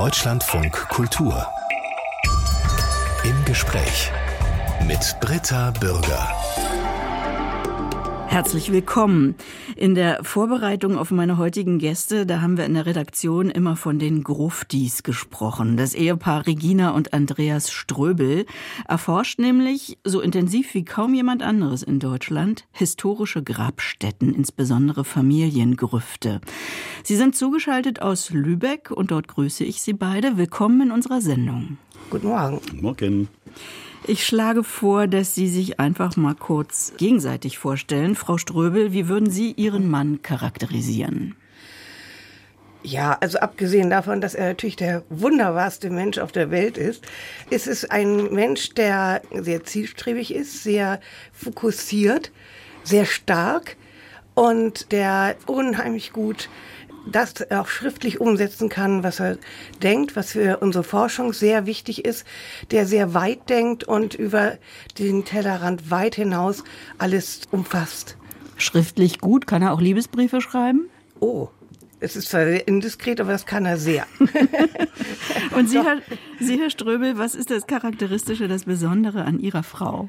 Deutschlandfunk Kultur. Im Gespräch mit Britta Bürger. Herzlich willkommen. In der Vorbereitung auf meine heutigen Gäste, da haben wir in der Redaktion immer von den Gruftis gesprochen. Das Ehepaar Regina und Andreas Ströbel erforscht nämlich so intensiv wie kaum jemand anderes in Deutschland historische Grabstätten, insbesondere Familiengrüfte. Sie sind zugeschaltet aus Lübeck und dort grüße ich Sie beide. Willkommen in unserer Sendung. Guten Morgen. Guten Morgen. Ich schlage vor, dass Sie sich einfach mal kurz gegenseitig vorstellen. Frau Ströbel, wie würden Sie Ihren Mann charakterisieren? Ja, also abgesehen davon, dass er natürlich der wunderbarste Mensch auf der Welt ist, ist es ein Mensch, der sehr zielstrebig ist, sehr fokussiert, sehr stark und der unheimlich gut das auch schriftlich umsetzen kann, was er denkt, was für unsere Forschung sehr wichtig ist, der sehr weit denkt und über den Tellerrand weit hinaus alles umfasst. Schriftlich gut, kann er auch Liebesbriefe schreiben? Oh, es ist zwar sehr indiskret, aber das kann er sehr. Und Sie Herr, Sie, Herr Ströbel, was ist das Charakteristische, das Besondere an Ihrer Frau?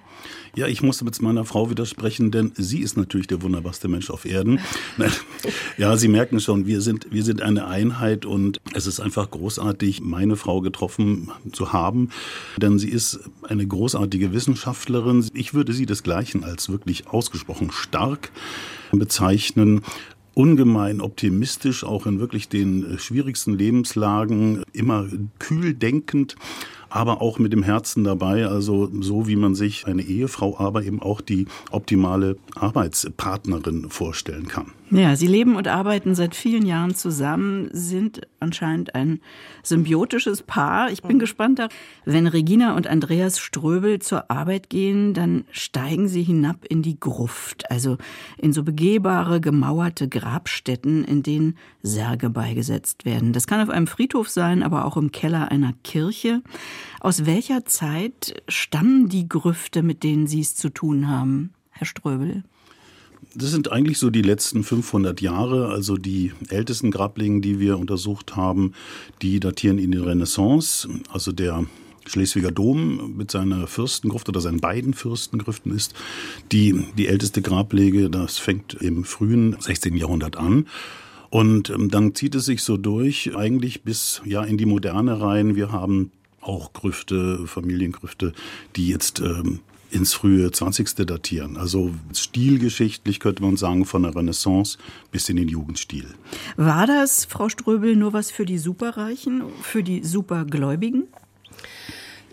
Ja, ich muss mit meiner Frau widersprechen, denn sie ist natürlich der wunderbarste Mensch auf Erden. Ja, Sie merken schon, wir sind, wir sind eine Einheit und es ist einfach großartig, meine Frau getroffen zu haben, denn sie ist eine großartige Wissenschaftlerin. Ich würde sie desgleichen als wirklich ausgesprochen stark bezeichnen ungemein optimistisch, auch in wirklich den äh, schwierigsten Lebenslagen, immer kühl denkend aber auch mit dem Herzen dabei, also so wie man sich eine Ehefrau, aber eben auch die optimale Arbeitspartnerin vorstellen kann. Ja, Sie leben und arbeiten seit vielen Jahren zusammen, sind anscheinend ein symbiotisches Paar. Ich bin mhm. gespannt darauf. Wenn Regina und Andreas Ströbel zur Arbeit gehen, dann steigen sie hinab in die Gruft, also in so begehbare, gemauerte Grabstätten, in denen Särge beigesetzt werden. Das kann auf einem Friedhof sein, aber auch im Keller einer Kirche. Aus welcher Zeit stammen die Grüfte, mit denen Sie es zu tun haben, Herr Ströbel? Das sind eigentlich so die letzten 500 Jahre. Also die ältesten Grablingen, die wir untersucht haben, die datieren in die Renaissance. Also der Schleswiger Dom mit seiner Fürstengruft oder seinen beiden Fürstengrüften ist die, die älteste Grablege. Das fängt im frühen 16. Jahrhundert an. Und ähm, dann zieht es sich so durch, eigentlich bis ja in die Moderne rein. Wir haben auch Grüfte, Familiengrüfte, die jetzt ähm, ins frühe 20. datieren. Also stilgeschichtlich könnte man sagen, von der Renaissance bis in den Jugendstil. War das, Frau Ströbel, nur was für die Superreichen, für die Supergläubigen?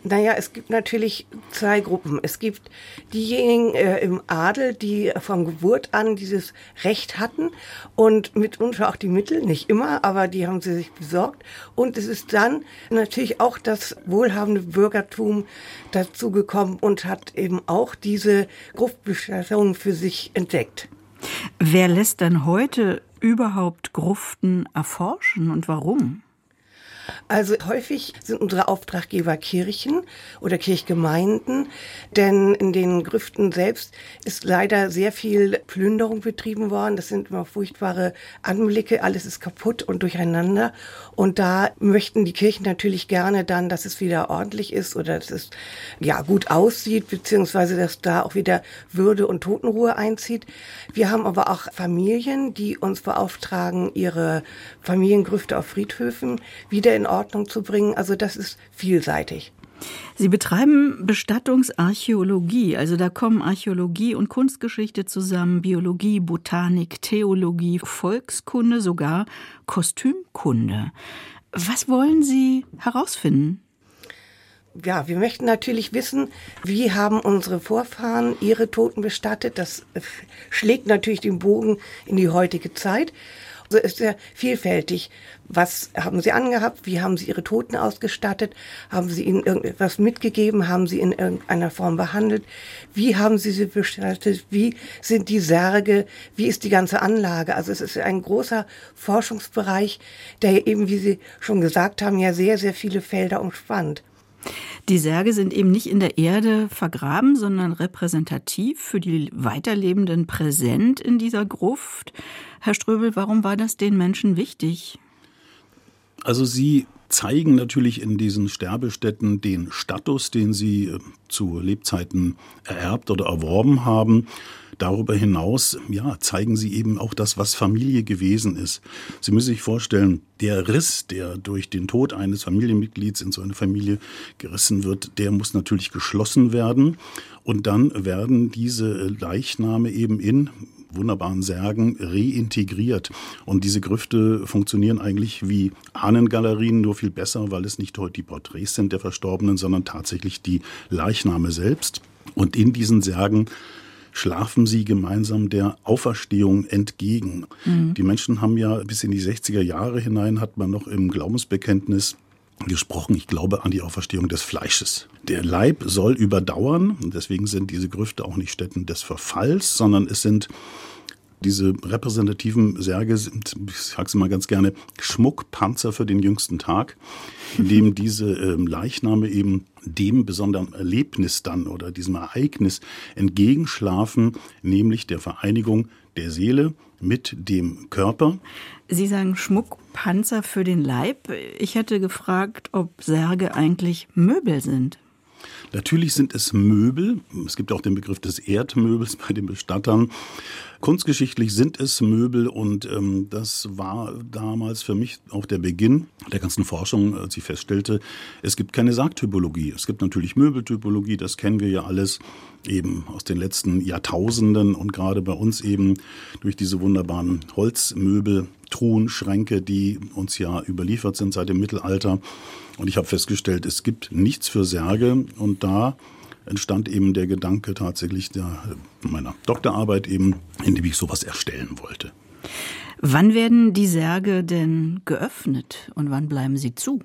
Naja, es gibt natürlich zwei Gruppen. Es gibt diejenigen äh, im Adel, die von Geburt an dieses Recht hatten und mitunter auch die Mittel, nicht immer, aber die haben sie sich besorgt. Und es ist dann natürlich auch das wohlhabende Bürgertum dazu gekommen und hat eben auch diese Gruftbestattung für sich entdeckt. Wer lässt denn heute überhaupt Gruften erforschen und warum? Also häufig sind unsere Auftraggeber Kirchen oder Kirchgemeinden, denn in den Grüften selbst ist leider sehr viel Plünderung betrieben worden. Das sind immer furchtbare Anblicke, alles ist kaputt und durcheinander. Und da möchten die Kirchen natürlich gerne dann, dass es wieder ordentlich ist oder dass es ja gut aussieht, beziehungsweise dass da auch wieder Würde und Totenruhe einzieht. Wir haben aber auch Familien, die uns beauftragen, ihre Familiengrüfte auf Friedhöfen wieder in Ordnung zu bringen. Also das ist vielseitig. Sie betreiben Bestattungsarchäologie, also da kommen Archäologie und Kunstgeschichte zusammen, Biologie, Botanik, Theologie, Volkskunde, sogar Kostümkunde. Was wollen Sie herausfinden? Ja, wir möchten natürlich wissen, wie haben unsere Vorfahren ihre Toten bestattet. Das schlägt natürlich den Bogen in die heutige Zeit. Also ist sehr vielfältig. Was haben Sie angehabt? Wie haben Sie Ihre Toten ausgestattet? Haben Sie ihnen irgendetwas mitgegeben? Haben Sie in irgendeiner Form behandelt? Wie haben Sie sie bestattet? Wie sind die Särge? Wie ist die ganze Anlage? Also es ist ein großer Forschungsbereich, der eben, wie Sie schon gesagt haben, ja sehr, sehr viele Felder umspannt. Die Särge sind eben nicht in der Erde vergraben, sondern repräsentativ für die Weiterlebenden präsent in dieser Gruft. Herr Ströbel, warum war das den Menschen wichtig? Also sie zeigen natürlich in diesen Sterbestätten den Status, den sie äh, zu Lebzeiten ererbt oder erworben haben. Darüber hinaus, ja, zeigen sie eben auch das, was Familie gewesen ist. Sie müssen sich vorstellen, der Riss, der durch den Tod eines Familienmitglieds in so eine Familie gerissen wird, der muss natürlich geschlossen werden. Und dann werden diese Leichname eben in wunderbaren Särgen reintegriert. Und diese Grüfte funktionieren eigentlich wie Ahnengalerien, nur viel besser, weil es nicht heute die Porträts sind der Verstorbenen, sondern tatsächlich die Leichname selbst. Und in diesen Särgen schlafen sie gemeinsam der Auferstehung entgegen. Mhm. Die Menschen haben ja bis in die 60er Jahre hinein, hat man noch im Glaubensbekenntnis gesprochen, ich glaube an die Auferstehung des Fleisches. Der Leib soll überdauern und deswegen sind diese Grüfte auch nicht Stätten des Verfalls, sondern es sind diese repräsentativen Särge sind, ich sage es mal ganz gerne, Schmuckpanzer für den jüngsten Tag, in dem diese ähm, Leichname eben dem besonderen Erlebnis dann oder diesem Ereignis entgegenschlafen, nämlich der Vereinigung der Seele mit dem Körper. Sie sagen Schmuckpanzer für den Leib. Ich hätte gefragt, ob Särge eigentlich Möbel sind. Natürlich sind es Möbel. Es gibt auch den Begriff des Erdmöbels bei den Bestattern. Kunstgeschichtlich sind es Möbel und ähm, das war damals für mich auch der Beginn der ganzen Forschung, als ich feststellte, es gibt keine Sargtypologie. Es gibt natürlich Möbeltypologie, das kennen wir ja alles eben aus den letzten Jahrtausenden und gerade bei uns eben durch diese wunderbaren Holzmöbel, Truhen, Schränke, die uns ja überliefert sind seit dem Mittelalter. Und ich habe festgestellt, es gibt nichts für Särge und da entstand eben der Gedanke tatsächlich der, meiner Doktorarbeit eben, in dem ich sowas erstellen wollte. Wann werden die Särge denn geöffnet und wann bleiben sie zu?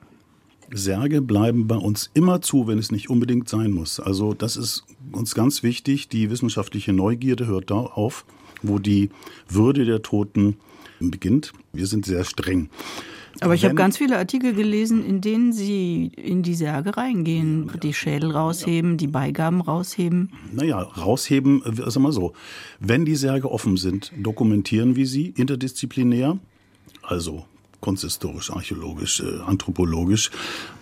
Särge bleiben bei uns immer zu, wenn es nicht unbedingt sein muss. Also das ist uns ganz wichtig. Die wissenschaftliche Neugierde hört da auf, wo die Würde der Toten beginnt. Wir sind sehr streng. Aber ich habe ganz viele Artikel gelesen, in denen Sie in die Särge reingehen, ja, die Schädel rausheben, ja. die Beigaben rausheben. Naja, rausheben, äh, sag mal so, wenn die Särge offen sind, dokumentieren wir sie interdisziplinär, also kunsthistorisch, archäologisch, äh, anthropologisch,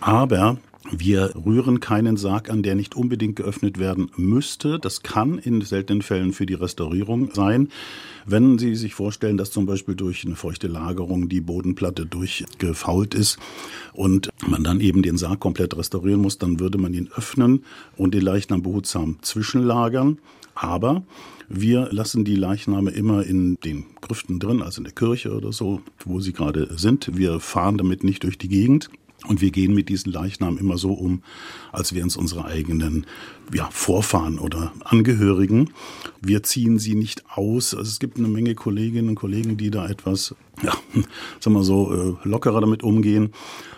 aber wir rühren keinen Sarg an, der nicht unbedingt geöffnet werden müsste. Das kann in seltenen Fällen für die Restaurierung sein. Wenn Sie sich vorstellen, dass zum Beispiel durch eine feuchte Lagerung die Bodenplatte durchgefault ist und man dann eben den Sarg komplett restaurieren muss, dann würde man ihn öffnen und den Leichnam behutsam zwischenlagern. Aber wir lassen die Leichname immer in den Grüften drin, also in der Kirche oder so, wo sie gerade sind. Wir fahren damit nicht durch die Gegend. Und wir gehen mit diesen Leichnam immer so um, als wären es unsere eigenen ja, Vorfahren oder Angehörigen. Wir ziehen sie nicht aus. Also es gibt eine Menge Kolleginnen und Kollegen, die da etwas, ja, sagen wir so, äh, lockerer damit umgehen.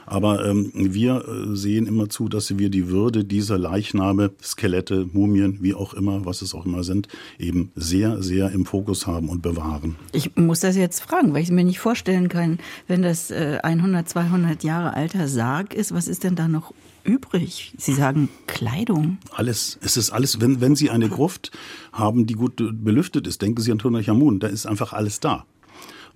Aber ähm, wir äh, sehen immer zu, dass wir die Würde dieser Leichname, Skelette, Mumien, wie auch immer, was es auch immer sind, eben sehr, sehr im Fokus haben und bewahren. Ich muss das jetzt fragen, weil ich es mir nicht vorstellen kann, wenn das äh, 100, 200 Jahre alter Sarg ist, was ist denn da noch übrig? Sie sagen Kleidung. Alles. Es ist alles. Wenn, wenn Sie eine Gruft haben, die gut belüftet ist, denken Sie an Tutanchamun, da ist einfach alles da.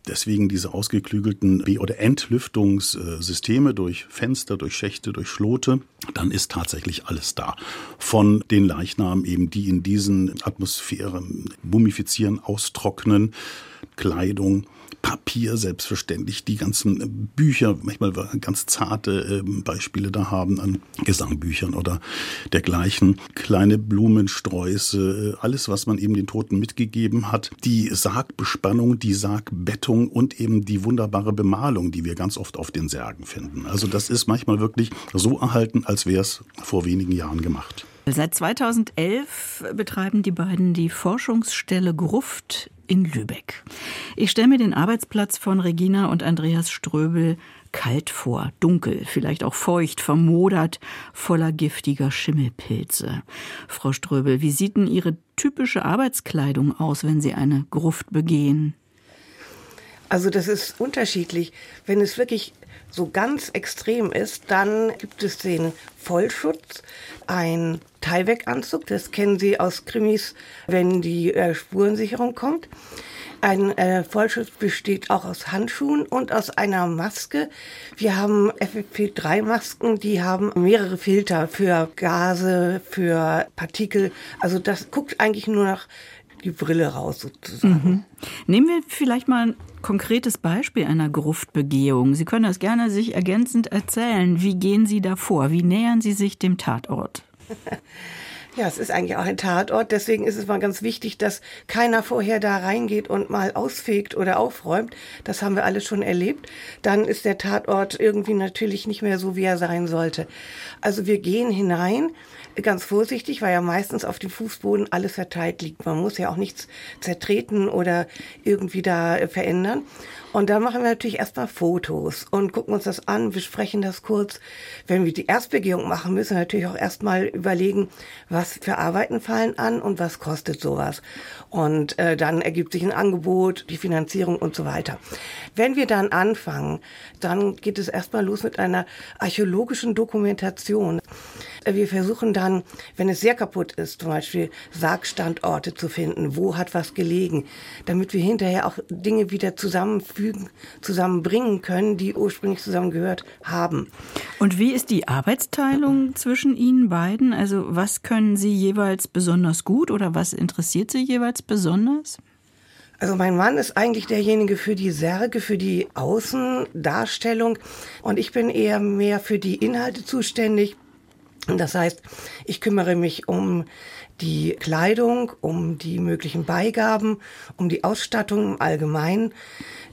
Deswegen diese ausgeklügelten Be- oder Entlüftungssysteme durch Fenster, durch Schächte, durch Schlote. Dann ist tatsächlich alles da. Von den Leichnam eben, die in diesen Atmosphären mumifizieren, austrocknen, Kleidung, Papier selbstverständlich, die ganzen Bücher, manchmal ganz zarte ähm, Beispiele da haben an Gesangbüchern oder dergleichen, kleine Blumensträuße, äh, alles, was man eben den Toten mitgegeben hat, die Sargbespannung, die Sargbettung und eben die wunderbare Bemalung, die wir ganz oft auf den Särgen finden. Also das ist manchmal wirklich so erhalten, als wäre es vor wenigen Jahren gemacht. Seit 2011 betreiben die beiden die Forschungsstelle Gruft in Lübeck. Ich stelle mir den Arbeitsplatz von Regina und Andreas Ströbel kalt vor, dunkel, vielleicht auch feucht, vermodert, voller giftiger Schimmelpilze. Frau Ströbel, wie sieht denn Ihre typische Arbeitskleidung aus, wenn Sie eine Gruft begehen? Also das ist unterschiedlich. Wenn es wirklich so ganz extrem ist, dann gibt es den Vollschutz, ein Tyvek-Anzug, das kennen Sie aus Krimis, wenn die äh, Spurensicherung kommt. Ein äh, Vollschutz besteht auch aus Handschuhen und aus einer Maske. Wir haben FFP3-Masken, die haben mehrere Filter für Gase, für Partikel. Also das guckt eigentlich nur nach die Brille raus sozusagen. Mhm. Nehmen wir vielleicht mal konkretes Beispiel einer Gruftbegehung. Sie können das gerne sich ergänzend erzählen. Wie gehen Sie da vor? Wie nähern Sie sich dem Tatort? Ja, es ist eigentlich auch ein Tatort. Deswegen ist es mal ganz wichtig, dass keiner vorher da reingeht und mal ausfegt oder aufräumt. Das haben wir alle schon erlebt. Dann ist der Tatort irgendwie natürlich nicht mehr so, wie er sein sollte. Also wir gehen hinein, ganz vorsichtig, weil ja meistens auf dem Fußboden alles verteilt liegt. Man muss ja auch nichts zertreten oder irgendwie da verändern. Und da machen wir natürlich erstmal Fotos und gucken uns das an, besprechen das kurz. Wenn wir die Erstbegehung machen, müssen wir natürlich auch erstmal überlegen, was für Arbeiten fallen an und was kostet sowas. Und äh, dann ergibt sich ein Angebot, die Finanzierung und so weiter. Wenn wir dann anfangen, dann geht es erstmal los mit einer archäologischen Dokumentation. Wir versuchen dann, wenn es sehr kaputt ist, zum Beispiel Sargstandorte zu finden, wo hat was gelegen, damit wir hinterher auch Dinge wieder zusammenfügen, zusammenbringen können, die ursprünglich zusammengehört haben. Und wie ist die Arbeitsteilung zwischen Ihnen beiden? Also was können Sie jeweils besonders gut oder was interessiert Sie jeweils besonders? Also mein Mann ist eigentlich derjenige für die Särge, für die Außendarstellung und ich bin eher mehr für die Inhalte zuständig. Das heißt, ich kümmere mich um die Kleidung, um die möglichen Beigaben, um die Ausstattung im Allgemeinen.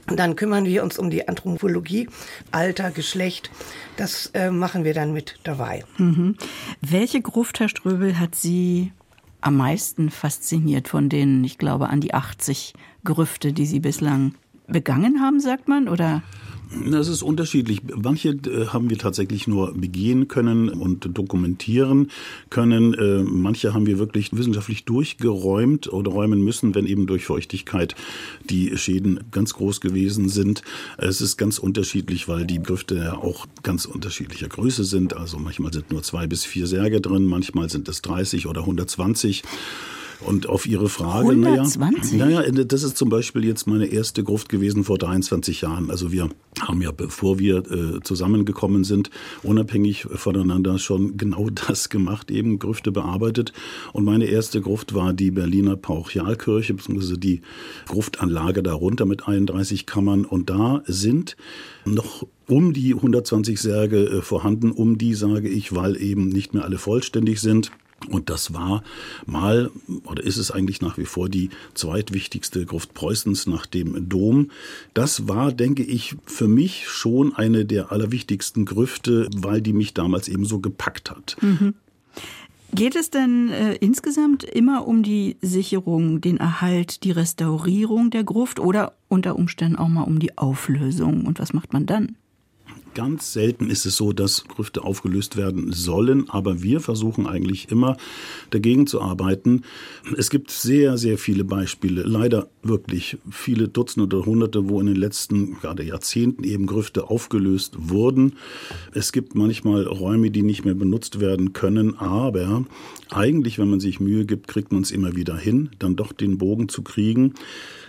Und dann kümmern wir uns um die Anthropologie, Alter, Geschlecht. Das äh, machen wir dann mit dabei. Mhm. Welche Gruft, Herr Ströbel, hat Sie am meisten fasziniert von denen, ich glaube, an die 80 Grüfte, die Sie bislang begangen haben, sagt man? Oder? Das ist unterschiedlich. Manche äh, haben wir tatsächlich nur begehen können und dokumentieren können. Äh, manche haben wir wirklich wissenschaftlich durchgeräumt oder räumen müssen, wenn eben durch Feuchtigkeit die Schäden ganz groß gewesen sind. Es ist ganz unterschiedlich, weil die Grüfte ja auch ganz unterschiedlicher Größe sind. Also manchmal sind nur zwei bis vier Särge drin, manchmal sind es 30 oder 120. Und auf Ihre Frage, 120? naja, naja, das ist zum Beispiel jetzt meine erste Gruft gewesen vor 23 Jahren. Also wir haben ja, bevor wir äh, zusammengekommen sind, unabhängig voneinander schon genau das gemacht, eben Grüfte bearbeitet. Und meine erste Gruft war die Berliner Pauchialkirche, beziehungsweise die Gruftanlage darunter mit 31 Kammern. Und da sind noch um die 120 Särge äh, vorhanden. Um die sage ich, weil eben nicht mehr alle vollständig sind. Und das war mal, oder ist es eigentlich nach wie vor die zweitwichtigste Gruft Preußens nach dem Dom. Das war, denke ich, für mich schon eine der allerwichtigsten Grüfte, weil die mich damals eben so gepackt hat. Mhm. Geht es denn äh, insgesamt immer um die Sicherung, den Erhalt, die Restaurierung der Gruft oder unter Umständen auch mal um die Auflösung? Und was macht man dann? Ganz selten ist es so, dass Grüfte aufgelöst werden sollen, aber wir versuchen eigentlich immer dagegen zu arbeiten. Es gibt sehr, sehr viele Beispiele, leider wirklich viele Dutzende oder Hunderte, wo in den letzten gerade Jahrzehnten eben Grüfte aufgelöst wurden. Es gibt manchmal Räume, die nicht mehr benutzt werden können, aber eigentlich, wenn man sich Mühe gibt, kriegt man es immer wieder hin, dann doch den Bogen zu kriegen.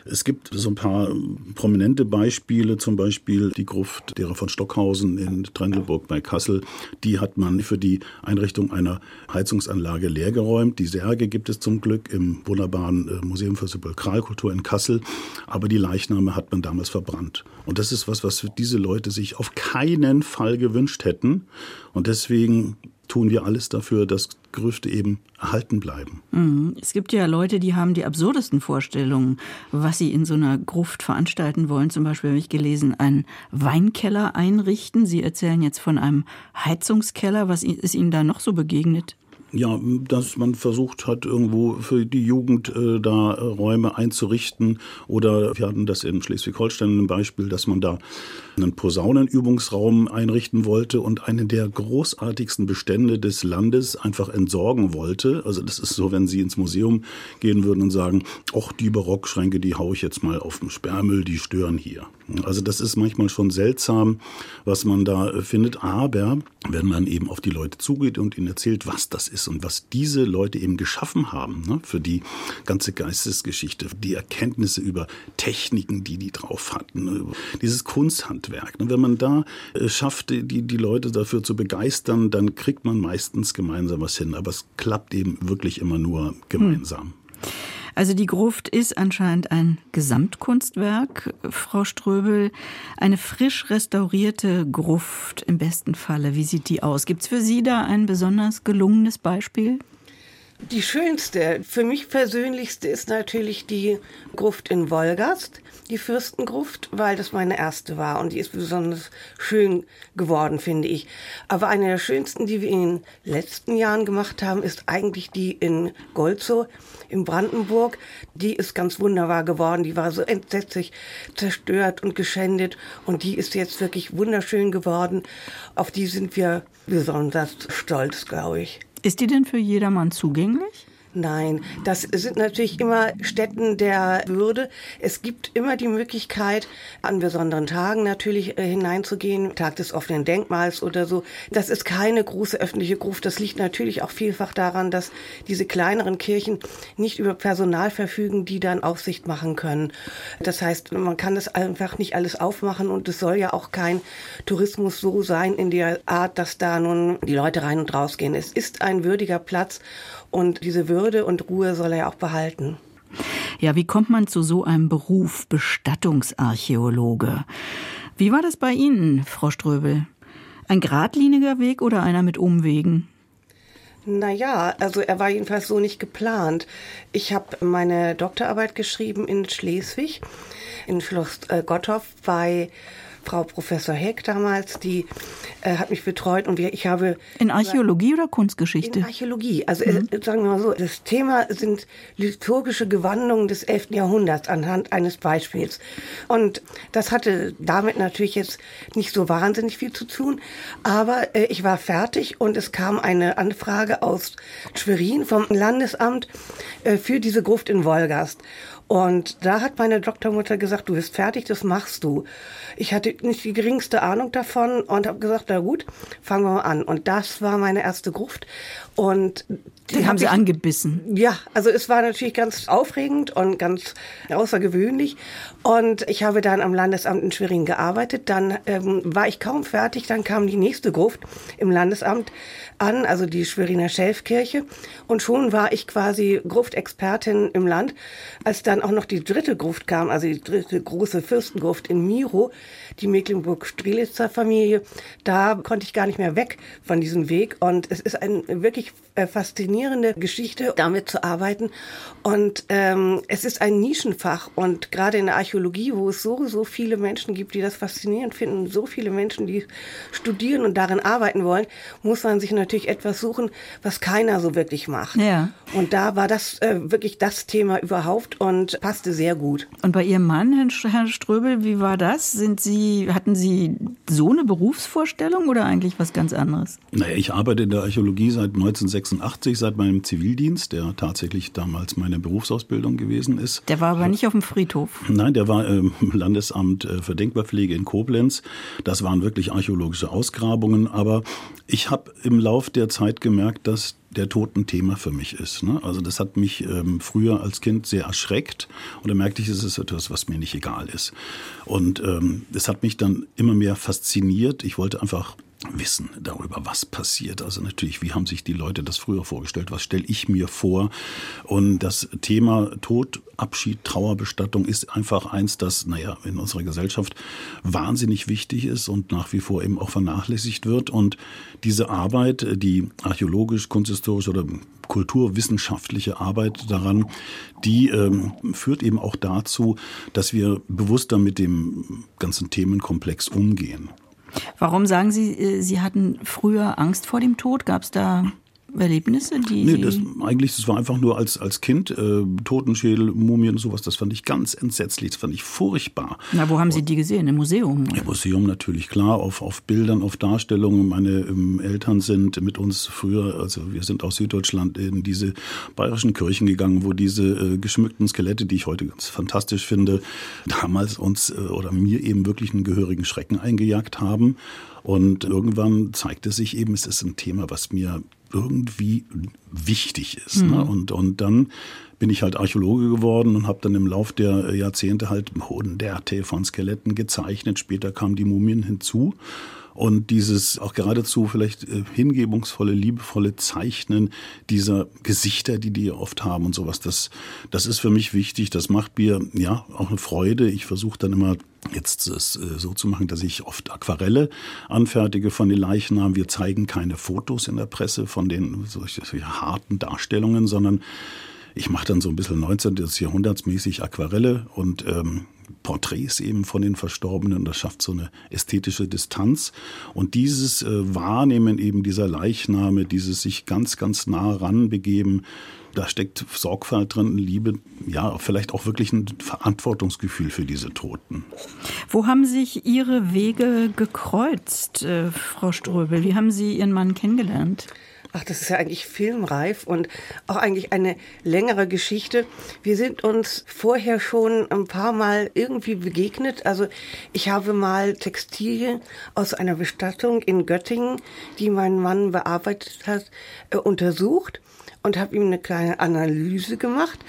Es gibt so ein paar prominente Beispiele, zum Beispiel die Gruft derer von Stockhausen in Trendelburg bei Kassel. Die hat man für die Einrichtung einer Heizungsanlage leergeräumt. Die Särge gibt es zum Glück im wunderbaren äh, Museum für Sepulkralkultur in Kassel. Aber die Leichname hat man damals verbrannt. Und das ist was, was diese Leute sich auf keinen Fall gewünscht hätten. Und deswegen tun wir alles dafür, dass Gerüchte eben erhalten bleiben. Es gibt ja Leute, die haben die absurdesten Vorstellungen, was sie in so einer Gruft veranstalten wollen. Zum Beispiel habe ich gelesen, einen Weinkeller einrichten. Sie erzählen jetzt von einem Heizungskeller. Was ist Ihnen da noch so begegnet? Ja, dass man versucht hat, irgendwo für die Jugend äh, da Räume einzurichten. Oder wir hatten das in Schleswig-Holstein ein Beispiel, dass man da einen Posaunenübungsraum einrichten wollte und einen der großartigsten Bestände des Landes einfach entsorgen wollte. Also das ist so, wenn Sie ins Museum gehen würden und sagen, ach, die Barockschränke, die haue ich jetzt mal auf den Sperrmüll, die stören hier. Also das ist manchmal schon seltsam, was man da findet. Aber wenn man eben auf die Leute zugeht und ihnen erzählt, was das ist, ist und was diese Leute eben geschaffen haben ne, für die ganze Geistesgeschichte, die Erkenntnisse über Techniken, die die drauf hatten, dieses Kunsthandwerk. Ne, wenn man da äh, schafft, die, die Leute dafür zu begeistern, dann kriegt man meistens gemeinsam was hin. Aber es klappt eben wirklich immer nur gemeinsam. Hm. Also die Gruft ist anscheinend ein Gesamtkunstwerk, Frau Ströbel. Eine frisch restaurierte Gruft im besten Falle. Wie sieht die aus? Gibt es für Sie da ein besonders gelungenes Beispiel? Die schönste, für mich persönlichste ist natürlich die Gruft in Wolgast, die Fürstengruft, weil das meine erste war und die ist besonders schön geworden, finde ich. Aber eine der schönsten, die wir in den letzten Jahren gemacht haben, ist eigentlich die in Golzow in Brandenburg. Die ist ganz wunderbar geworden. Die war so entsetzlich zerstört und geschändet und die ist jetzt wirklich wunderschön geworden. Auf die sind wir besonders stolz, glaube ich. Ist die denn für jedermann zugänglich? Nein, das sind natürlich immer Stätten der Würde. Es gibt immer die Möglichkeit, an besonderen Tagen natürlich äh, hineinzugehen, Tag des offenen Denkmals oder so. Das ist keine große öffentliche Gruft. Das liegt natürlich auch vielfach daran, dass diese kleineren Kirchen nicht über Personal verfügen, die dann Aufsicht machen können. Das heißt, man kann das einfach nicht alles aufmachen und es soll ja auch kein Tourismus so sein in der Art, dass da nun die Leute rein und rausgehen. Es ist ein würdiger Platz und diese Würde und Ruhe soll er auch behalten. Ja, wie kommt man zu so einem Beruf Bestattungsarchäologe? Wie war das bei Ihnen, Frau Ströbel? Ein geradliniger Weg oder einer mit Umwegen? Naja, also er war jedenfalls so nicht geplant. Ich habe meine Doktorarbeit geschrieben in Schleswig, in Schloss äh, Gottorf bei Frau Professor Heck damals, die äh, hat mich betreut und wir, ich habe... In Archäologie oder Kunstgeschichte? In Archäologie. Also mhm. äh, sagen wir mal so, das Thema sind liturgische Gewandungen des 11. Jahrhunderts anhand eines Beispiels. Und das hatte damit natürlich jetzt nicht so wahnsinnig viel zu tun, aber äh, ich war fertig und es kam eine Anfrage aus Schwerin vom Landesamt äh, für diese Gruft in Wolgast. Und da hat meine Doktormutter gesagt, du bist fertig, das machst du. Ich hatte nicht die geringste Ahnung davon und habe gesagt, na gut, fangen wir mal an. Und das war meine erste Gruft. Und die, die haben sie angebissen. Ja, also es war natürlich ganz aufregend und ganz außergewöhnlich. Und ich habe dann am Landesamt in Schwerin gearbeitet. Dann ähm, war ich kaum fertig. Dann kam die nächste Gruft im Landesamt an, also die Schweriner Schelfkirche. Und schon war ich quasi Gruftexpertin im Land. Als dann auch noch die dritte Gruft kam, also die dritte große Fürstengruft in Miro, die Mecklenburg-Strelitzer Familie, da konnte ich gar nicht mehr weg von diesem Weg. Und es ist ein wirklich äh, faszinierende Geschichte, damit zu arbeiten. Und ähm, es ist ein Nischenfach. Und gerade in der Archäologie, wo es so, so viele Menschen gibt, die das faszinierend finden, so viele Menschen, die studieren und darin arbeiten wollen, muss man sich natürlich etwas suchen, was keiner so wirklich macht. Ja. Und da war das äh, wirklich das Thema überhaupt und passte sehr gut. Und bei Ihrem Mann, Herrn Ströbel, wie war das? Sind Sie, hatten Sie so eine Berufsvorstellung oder eigentlich was ganz anderes? Naja, ich arbeite in der Archäologie seit 1986, seit meinem Zivildienst, der tatsächlich damals meine Berufsausbildung gewesen ist. Der war aber nicht auf dem Friedhof. Nein, der war im Landesamt äh, für Denkmalpflege in Koblenz. Das waren wirklich archäologische Ausgrabungen, aber ich habe im Lauf der Zeit gemerkt, dass der Tod ein Thema für mich ist. Ne? Also das hat mich ähm, früher als Kind sehr erschreckt und da merkte ich, es ist etwas, was mir nicht egal ist. Und ähm, das hat mich dann immer mehr fasziniert. Ich wollte einfach wissen darüber, was passiert. Also natürlich, wie haben sich die Leute das früher vorgestellt? Was stelle ich mir vor? Und das Thema Tod, Abschied, Trauerbestattung ist einfach eins, das, naja, in unserer Gesellschaft wahnsinnig wichtig ist und nach wie vor eben auch vernachlässigt wird. Und diese Arbeit, die archäologisch, kunsthistorisch oder kulturwissenschaftliche Arbeit daran, die ähm, führt eben auch dazu, dass wir bewusster mit dem ganzen Themenkomplex umgehen. Warum sagen Sie, äh, Sie hatten früher Angst vor dem Tod? Gab es da Erlebnisse, die nee, das, eigentlich, das war einfach nur als, als Kind, äh, Totenschädel, Mumien und sowas, das fand ich ganz entsetzlich, das fand ich furchtbar. Na, wo haben Sie die gesehen? Im Museum? Im Museum natürlich, klar, auf, auf Bildern, auf Darstellungen. Meine ähm, Eltern sind mit uns früher, also wir sind aus Süddeutschland, in diese bayerischen Kirchen gegangen, wo diese äh, geschmückten Skelette, die ich heute ganz fantastisch finde, damals uns äh, oder mir eben wirklich einen gehörigen Schrecken eingejagt haben. Und irgendwann zeigte sich eben, es ist ein Thema, was mir irgendwie wichtig ist. Mhm. Ne? Und, und dann bin ich halt Archäologe geworden und habe dann im Lauf der Jahrzehnte halt hunderte von Skeletten gezeichnet. Später kamen die Mumien hinzu. Und dieses auch geradezu vielleicht äh, hingebungsvolle, liebevolle Zeichnen dieser Gesichter, die die oft haben und sowas, das, das ist für mich wichtig. Das macht mir ja auch eine Freude. Ich versuche dann immer jetzt es äh, so zu machen, dass ich oft Aquarelle anfertige von den Leichen Wir zeigen keine Fotos in der Presse von den solche, solche harten Darstellungen, sondern ich mache dann so ein bisschen 19. Jahrhundertsmäßig Aquarelle und ähm, Porträts eben von den Verstorbenen. Das schafft so eine ästhetische Distanz. Und dieses äh, Wahrnehmen eben dieser Leichname, dieses sich ganz, ganz nah ranbegeben, da steckt Sorgfalt drin, Liebe, ja, vielleicht auch wirklich ein Verantwortungsgefühl für diese Toten. Wo haben sich Ihre Wege gekreuzt, äh, Frau Ströbel? Wie haben Sie Ihren Mann kennengelernt? Ach, das ist ja eigentlich filmreif und auch eigentlich eine längere Geschichte. Wir sind uns vorher schon ein paar Mal irgendwie begegnet. Also ich habe mal Textilien aus einer Bestattung in Göttingen, die mein Mann bearbeitet hat, äh, untersucht und habe ihm eine kleine Analyse gemacht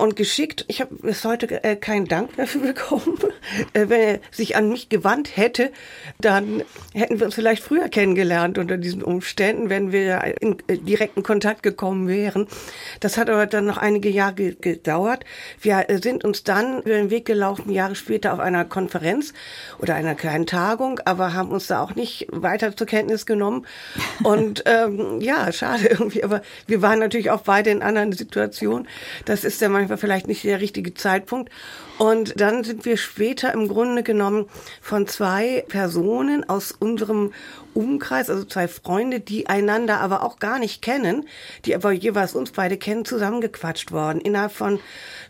und geschickt. Ich habe bis heute äh, keinen Dank dafür bekommen. Äh, wenn er sich an mich gewandt hätte, dann hätten wir uns vielleicht früher kennengelernt unter diesen Umständen, wenn wir in äh, direkten Kontakt gekommen wären. Das hat aber dann noch einige Jahre gedauert. Wir äh, sind uns dann über den Weg gelaufen, Jahre später auf einer Konferenz oder einer kleinen Tagung, aber haben uns da auch nicht weiter zur Kenntnis genommen. Und ähm, ja, schade irgendwie, aber wir waren natürlich auch beide in anderen Situationen. Das ist ja manchmal war vielleicht nicht der richtige Zeitpunkt. Und dann sind wir später im Grunde genommen von zwei Personen aus unserem Umkreis, also zwei Freunde, die einander aber auch gar nicht kennen, die aber jeweils uns beide kennen, zusammengequatscht worden. Innerhalb von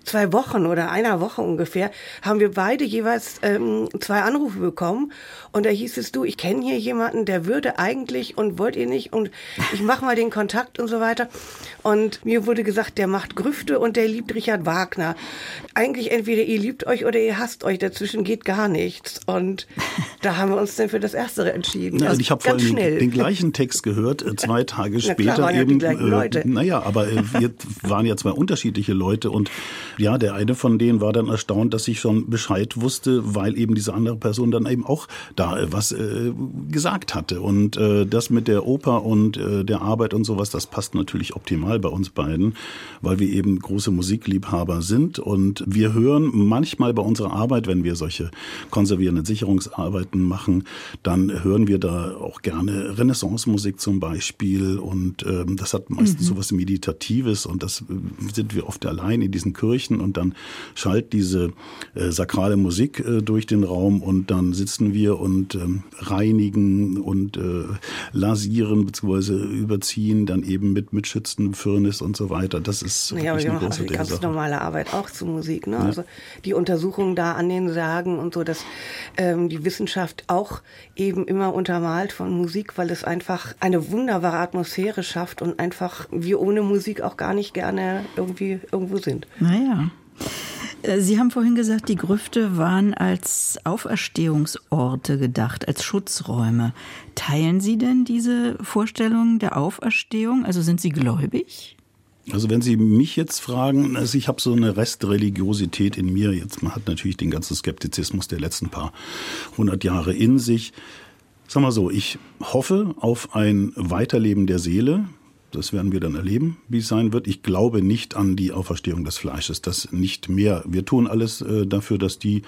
zwei Wochen oder einer Woche ungefähr haben wir beide jeweils ähm, zwei Anrufe bekommen und da hieß es du, ich kenne hier jemanden, der würde eigentlich und wollt ihr nicht und ich mache mal den Kontakt und so weiter und mir wurde gesagt, der macht Grüfte und der liebt Richard Wagner. Eigentlich entweder ihr liebt euch oder ihr hasst euch, dazwischen geht gar nichts und da haben wir uns dann für das Erstere entschieden. Ja, also ich habe vorhin den, den, gleichen Text gehört, äh, zwei Tage später klar, eben. Ja äh, naja, aber äh, wir waren ja zwei unterschiedliche Leute und ja, der eine von denen war dann erstaunt, dass ich schon Bescheid wusste, weil eben diese andere Person dann eben auch da äh, was äh, gesagt hatte. Und äh, das mit der Oper und der Arbeit und sowas, das passt natürlich optimal bei uns beiden, weil wir eben große Musikliebhaber sind. Und wir hören manchmal bei unserer Arbeit, wenn wir solche konservierenden Sicherungsarbeiten machen, dann hören wir da auch gerne Renaissance-Musik zum Beispiel. Und ähm, das hat meistens mhm. sowas Meditatives und das äh, sind wir oft allein in diesen Kirchen und dann schallt diese äh, sakrale Musik äh, durch den Raum und dann sitzen wir und ähm, reinigen und äh, lasieren bzw. überziehen, dann eben mit, mit Schützenfirnis und so weiter. Das ist naja, aber wir machen also die ganz Sache. normale Arbeit auch zu Musik. Ne? Ja. Also die Untersuchungen da an den Sagen und so, dass ähm, die Wissenschaft auch eben immer untermalt von Musik, weil es einfach eine wunderbare Atmosphäre schafft und einfach wir ohne Musik auch gar nicht gerne irgendwie irgendwo sind. Naja. Äh, Sie haben vorhin gesagt, die Grüfte waren als Auferstehungsorte gedacht, als Schutzräume. Teilen Sie denn diese Vorstellung der Auferstehung? Also sind Sie gläubig? Also wenn Sie mich jetzt fragen, also ich habe so eine Restreligiosität in mir. Jetzt man hat natürlich den ganzen Skeptizismus der letzten paar hundert Jahre in sich. Sag mal so, ich hoffe auf ein Weiterleben der Seele. Das werden wir dann erleben, wie es sein wird. Ich glaube nicht an die Auferstehung des Fleisches, das nicht mehr. Wir tun alles äh, dafür, dass die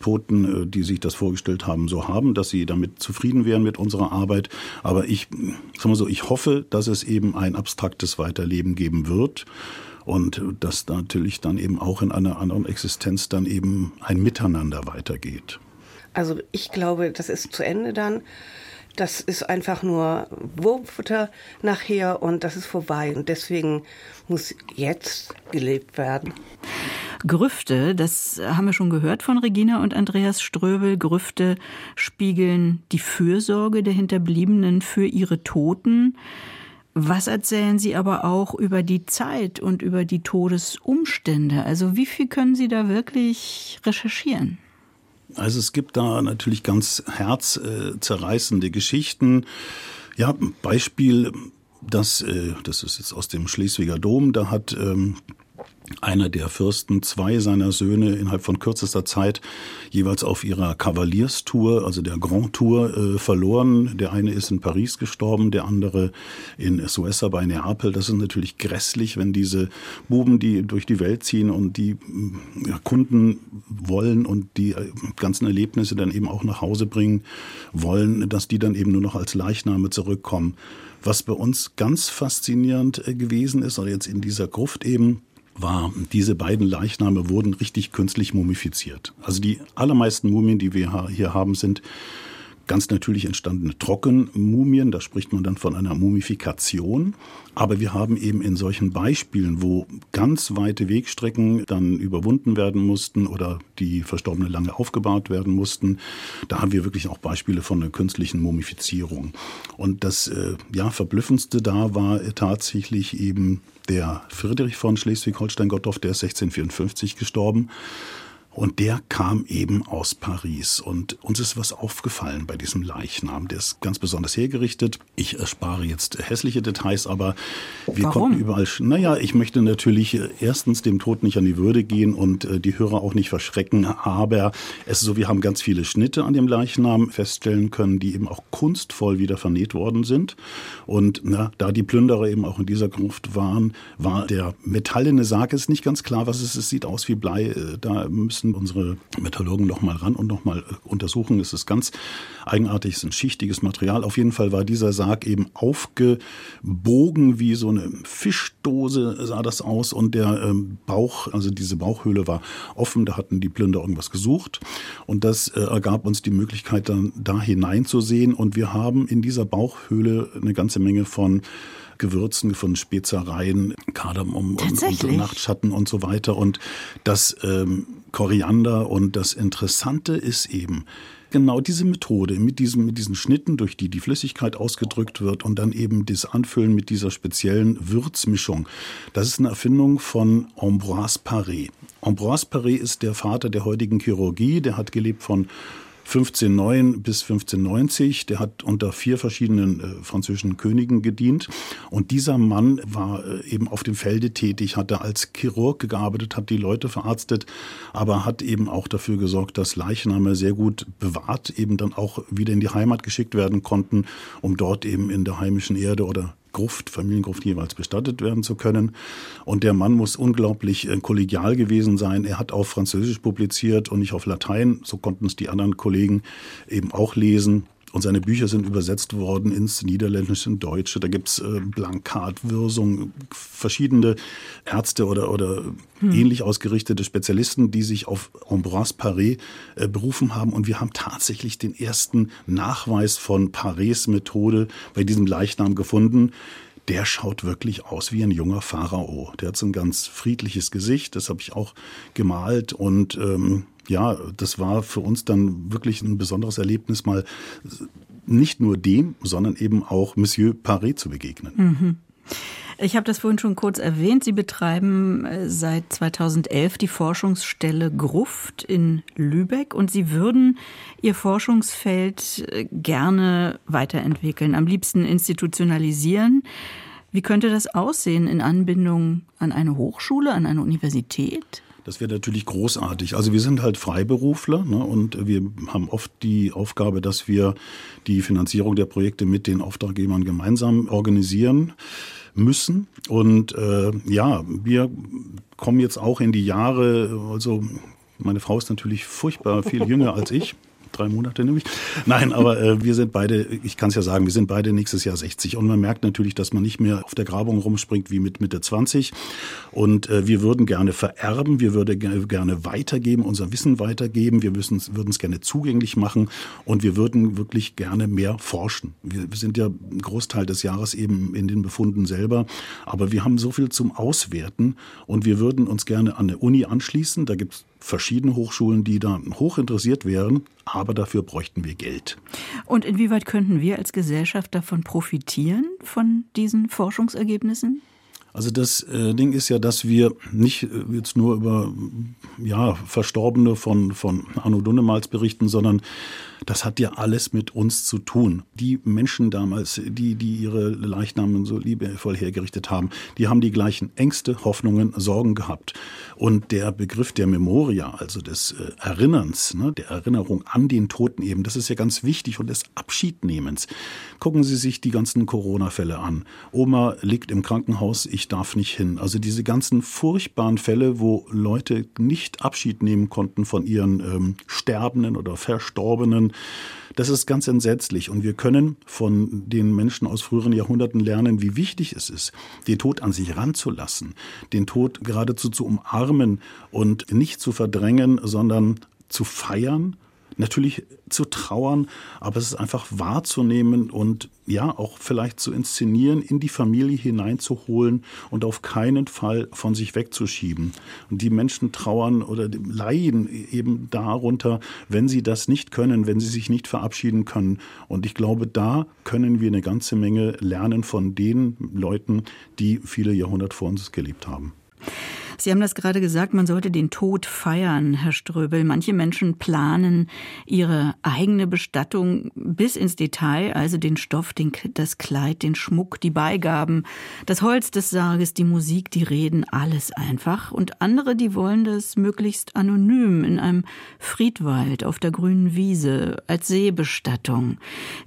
Toten, äh, die sich das vorgestellt haben, so haben, dass sie damit zufrieden wären mit unserer Arbeit. Aber ich, sag mal so, ich hoffe, dass es eben ein abstraktes Weiterleben geben wird und dass natürlich dann eben auch in einer anderen Existenz dann eben ein Miteinander weitergeht. Also ich glaube, das ist zu Ende dann. Das ist einfach nur Wurmfutter nachher und das ist vorbei. Und deswegen muss jetzt gelebt werden. Grüfte, das haben wir schon gehört von Regina und Andreas Ströbel. Grüfte spiegeln die Fürsorge der Hinterbliebenen für ihre Toten. Was erzählen Sie aber auch über die Zeit und über die Todesumstände? Also wie viel können Sie da wirklich recherchieren? Also es gibt da natürlich ganz herzzerreißende Geschichten. Ja, Beispiel, das, äh, das ist jetzt aus dem Schleswiger Dom, da hat ähm, einer der Fürsten zwei seiner Söhne innerhalb von kürzester Zeit jeweils auf ihrer Kavalierstour, also der Grand Tour, äh, verloren. Der eine ist in Paris gestorben, der andere in Suessa bei Neapel. Das ist natürlich grässlich, wenn diese Buben, die durch die Welt ziehen und die ja, Kunden wollen und die äh, ganzen Erlebnisse dann eben auch nach Hause bringen wollen, dass die dann eben nur noch als Leichname zurückkommen. Was bei uns ganz faszinierend äh, gewesen ist, oder jetzt in dieser Gruft eben, war, diese beiden Leichname wurden richtig künstlich mumifiziert. Also die allermeisten Mumien, die wir hier haben, sind ganz natürlich entstandene Trockenmumien. Da spricht man dann von einer Mumifikation. Aber wir haben eben in solchen Beispielen, wo ganz weite Wegstrecken dann überwunden werden mussten oder die Verstorbenen lange aufgebahrt werden mussten, da haben wir wirklich auch Beispiele von einer künstlichen Mumifizierung. Und das äh, ja, verblüffendste da war tatsächlich eben der Friedrich von Schleswig-Holstein-Gottorf, der ist 1654 gestorben. Und der kam eben aus Paris. Und uns ist was aufgefallen bei diesem Leichnam. Der ist ganz besonders hergerichtet. Ich erspare jetzt hässliche Details, aber wir Warum? konnten überall. Naja, ich möchte natürlich äh, erstens dem Tod nicht an die Würde gehen und äh, die Hörer auch nicht verschrecken. Aber es ist so, wir haben ganz viele Schnitte an dem Leichnam feststellen können, die eben auch kunstvoll wieder vernäht worden sind. Und na, da die Plünderer eben auch in dieser Gruft waren, war der metallene Sarg ist nicht ganz klar, was es ist. Es sieht aus wie Blei. Äh, da müssen müssen unsere Metallurgen noch mal ran und noch mal äh, untersuchen. Es ist ganz eigenartig, es ist ein schichtiges Material. Auf jeden Fall war dieser Sarg eben aufgebogen wie so eine Fischdose sah das aus und der ähm, Bauch, also diese Bauchhöhle war offen. Da hatten die Plünder irgendwas gesucht und das äh, ergab uns die Möglichkeit dann da hineinzusehen und wir haben in dieser Bauchhöhle eine ganze Menge von Gewürzen, von Spezereien, Kardamom und, und Nachtschatten und so weiter. Und das ähm, Koriander und das Interessante ist eben, genau diese Methode mit, diesem, mit diesen Schnitten, durch die die Flüssigkeit ausgedrückt wird und dann eben das Anfüllen mit dieser speziellen Würzmischung. Das ist eine Erfindung von Ambroise Paré. Ambroise Paré ist der Vater der heutigen Chirurgie. Der hat gelebt von 1509 bis 1590. Der hat unter vier verschiedenen äh, französischen Königen gedient. Und dieser Mann war äh, eben auf dem Felde tätig, hat da als Chirurg gearbeitet, hat die Leute verarztet, aber hat eben auch dafür gesorgt, dass Leichname sehr gut bewahrt eben dann auch wieder in die Heimat geschickt werden konnten, um dort eben in der heimischen Erde oder Gruft, Familiengruft jeweils bestattet werden zu können. Und der Mann muss unglaublich äh, kollegial gewesen sein. Er hat auf Französisch publiziert und nicht auf Latein. So konnten es die anderen Kollegen eben auch lesen. Und seine Bücher sind übersetzt worden ins Niederländische und Deutsche. Da gibt's äh, Blankat, Würsung, verschiedene Ärzte oder, oder hm. ähnlich ausgerichtete Spezialisten, die sich auf Ambroise Paré äh, berufen haben. Und wir haben tatsächlich den ersten Nachweis von Parés Methode bei diesem Leichnam gefunden der schaut wirklich aus wie ein junger Pharao. Der hat so ein ganz friedliches Gesicht, das habe ich auch gemalt und ähm, ja, das war für uns dann wirklich ein besonderes Erlebnis, mal nicht nur dem, sondern eben auch Monsieur Paré zu begegnen. Mhm. Ich habe das vorhin schon kurz erwähnt. Sie betreiben äh, seit 2011 die Forschungsstelle Gruft in Lübeck und Sie würden Ihr Forschungsfeld äh, gerne weiterentwickeln, am liebsten institutionalisieren. Wie könnte das aussehen in Anbindung an eine Hochschule, an eine Universität? Das wäre natürlich großartig. Also wir sind halt Freiberufler ne, und wir haben oft die Aufgabe, dass wir die Finanzierung der Projekte mit den Auftraggebern gemeinsam organisieren müssen. Und äh, ja, wir kommen jetzt auch in die Jahre, also meine Frau ist natürlich furchtbar viel jünger als ich drei Monate nämlich. Nein, aber äh, wir sind beide, ich kann es ja sagen, wir sind beide nächstes Jahr 60 und man merkt natürlich, dass man nicht mehr auf der Grabung rumspringt wie mit Mitte 20 und äh, wir würden gerne vererben, wir würden gerne weitergeben, unser Wissen weitergeben, wir würden es gerne zugänglich machen und wir würden wirklich gerne mehr forschen. Wir, wir sind ja einen Großteil des Jahres eben in den Befunden selber, aber wir haben so viel zum Auswerten und wir würden uns gerne an der Uni anschließen. Da gibt es verschiedene Hochschulen, die da hoch interessiert wären, aber dafür bräuchten wir Geld. Und inwieweit könnten wir als Gesellschaft davon profitieren, von diesen Forschungsergebnissen? Also das äh, Ding ist ja, dass wir nicht äh, jetzt nur über ja, Verstorbene von, von Arno Dunnemals berichten, sondern das hat ja alles mit uns zu tun. Die Menschen damals, die, die ihre Leichnamen so liebevoll hergerichtet haben, die haben die gleichen Ängste, Hoffnungen, Sorgen gehabt. Und der Begriff der Memoria, also des äh, Erinnerns, ne, der Erinnerung an den Toten eben, das ist ja ganz wichtig und des Abschiednehmens. Gucken Sie sich die ganzen Corona-Fälle an. Oma liegt im Krankenhaus, ich darf nicht hin. Also diese ganzen furchtbaren Fälle, wo Leute nicht Abschied nehmen konnten von ihren ähm, Sterbenden oder Verstorbenen, das ist ganz entsetzlich. Und wir können von den Menschen aus früheren Jahrhunderten lernen, wie wichtig es ist, den Tod an sich ranzulassen, den Tod geradezu zu umarmen und nicht zu verdrängen, sondern zu feiern natürlich zu trauern, aber es ist einfach wahrzunehmen und ja, auch vielleicht zu inszenieren, in die Familie hineinzuholen und auf keinen Fall von sich wegzuschieben. Und die Menschen trauern oder leiden eben darunter, wenn sie das nicht können, wenn sie sich nicht verabschieden können. Und ich glaube, da können wir eine ganze Menge lernen von den Leuten, die viele Jahrhunderte vor uns gelebt haben. Sie haben das gerade gesagt, man sollte den Tod feiern, Herr Ströbel. Manche Menschen planen ihre eigene Bestattung bis ins Detail, also den Stoff, den, das Kleid, den Schmuck, die Beigaben, das Holz des Sarges, die Musik, die Reden, alles einfach. Und andere, die wollen das möglichst anonym in einem Friedwald auf der grünen Wiese als Seebestattung.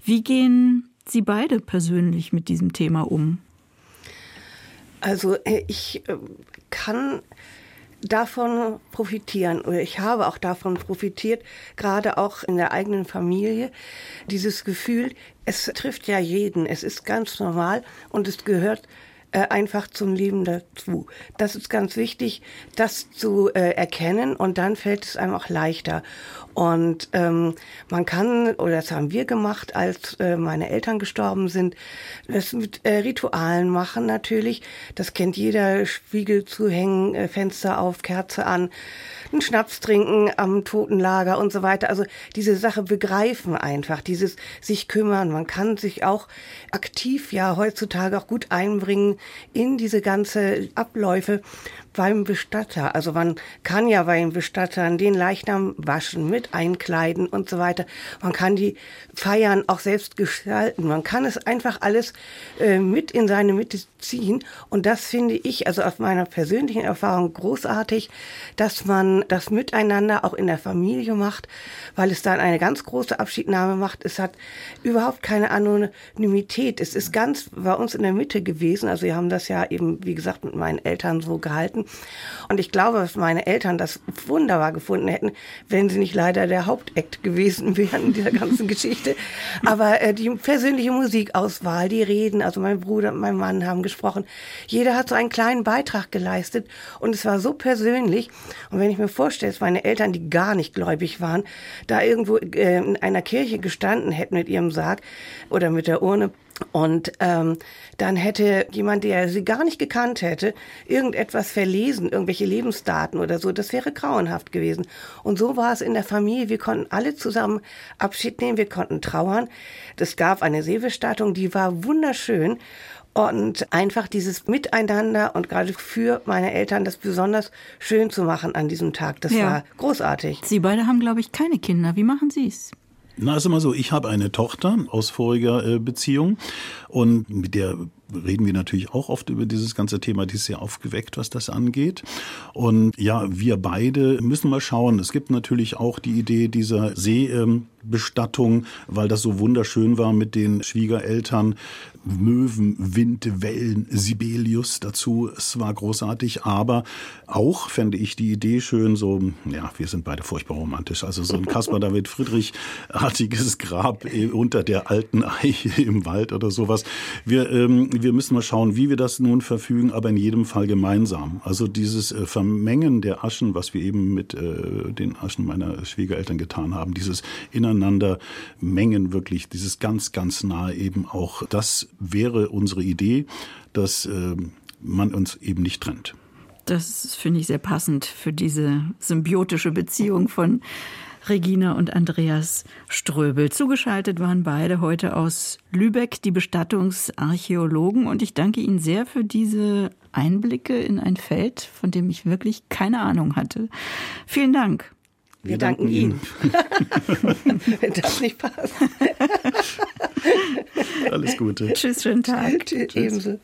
Wie gehen Sie beide persönlich mit diesem Thema um? Also äh, ich äh, kann davon profitieren oder ich habe auch davon profitiert, gerade auch in der eigenen Familie, dieses Gefühl, es trifft ja jeden, es ist ganz normal und es gehört äh, einfach zum Leben dazu. Das ist ganz wichtig, das zu äh, erkennen und dann fällt es einem auch leichter. Und ähm, man kann, oder das haben wir gemacht, als äh, meine Eltern gestorben sind, das mit äh, Ritualen machen natürlich. Das kennt jeder, Spiegel zu hängen, äh, Fenster auf, Kerze an einen Schnaps trinken am Totenlager und so weiter. Also diese Sache begreifen einfach, dieses sich kümmern. Man kann sich auch aktiv ja heutzutage auch gut einbringen in diese ganze Abläufe beim Bestatter. Also man kann ja beim Bestattern den Leichnam waschen, mit einkleiden und so weiter. Man kann die Feiern auch selbst gestalten. Man kann es einfach alles äh, mit in seine Mitte ziehen. Und das finde ich, also aus meiner persönlichen Erfahrung großartig, dass man das miteinander auch in der Familie macht, weil es dann eine ganz große Abschiednahme macht. Es hat überhaupt keine Anonymität. Es ist ganz bei uns in der Mitte gewesen. Also wir haben das ja eben, wie gesagt, mit meinen Eltern so gehalten Leuten. Und ich glaube, dass meine Eltern das wunderbar gefunden hätten, wenn sie nicht leider der Hauptakt gewesen wären in dieser ganzen Geschichte. Aber äh, die persönliche Musikauswahl, die Reden, also mein Bruder und mein Mann haben gesprochen. Jeder hat so einen kleinen Beitrag geleistet und es war so persönlich. Und wenn ich mir vorstelle, dass meine Eltern, die gar nicht gläubig waren, da irgendwo äh, in einer Kirche gestanden hätten mit ihrem Sarg oder mit der Urne, und ähm, dann hätte jemand, der sie gar nicht gekannt hätte, irgendetwas verlesen, irgendwelche Lebensdaten oder so. Das wäre grauenhaft gewesen. Und so war es in der Familie. Wir konnten alle zusammen Abschied nehmen, wir konnten trauern. Es gab eine Seebestattung, die war wunderschön. Und einfach dieses Miteinander und gerade für meine Eltern das besonders schön zu machen an diesem Tag, das ja. war großartig. Sie beide haben, glaube ich, keine Kinder. Wie machen Sie es? Na, ist immer so, ich habe eine Tochter aus voriger äh, Beziehung und mit der reden wir natürlich auch oft über dieses ganze Thema, die ist sehr aufgeweckt, was das angeht. Und ja, wir beide müssen mal schauen. Es gibt natürlich auch die Idee dieser Seebestattung, weil das so wunderschön war mit den Schwiegereltern. Möwen, Wind, Wellen, Sibelius dazu. Es war großartig, aber auch fände ich die Idee schön, so, ja, wir sind beide furchtbar romantisch. Also so ein Caspar David Friedrich-artiges Grab unter der alten Eiche im Wald oder sowas. Wir, ähm, wir müssen mal schauen, wie wir das nun verfügen, aber in jedem Fall gemeinsam. Also dieses äh, Vermengen der Aschen, was wir eben mit äh, den Aschen meiner Schwiegereltern getan haben, dieses ineinander Mengen wirklich, dieses ganz, ganz nahe eben auch, das wäre unsere Idee, dass äh, man uns eben nicht trennt. Das finde ich sehr passend für diese symbiotische Beziehung von Regina und Andreas Ströbel. Zugeschaltet waren beide heute aus Lübeck, die Bestattungsarchäologen. Und ich danke Ihnen sehr für diese Einblicke in ein Feld, von dem ich wirklich keine Ahnung hatte. Vielen Dank. Wir, Wir danken, danken Ihnen. Wenn das nicht passt. Alles Gute. Tschüss, schönen Tag. Tschüss. Ebenso.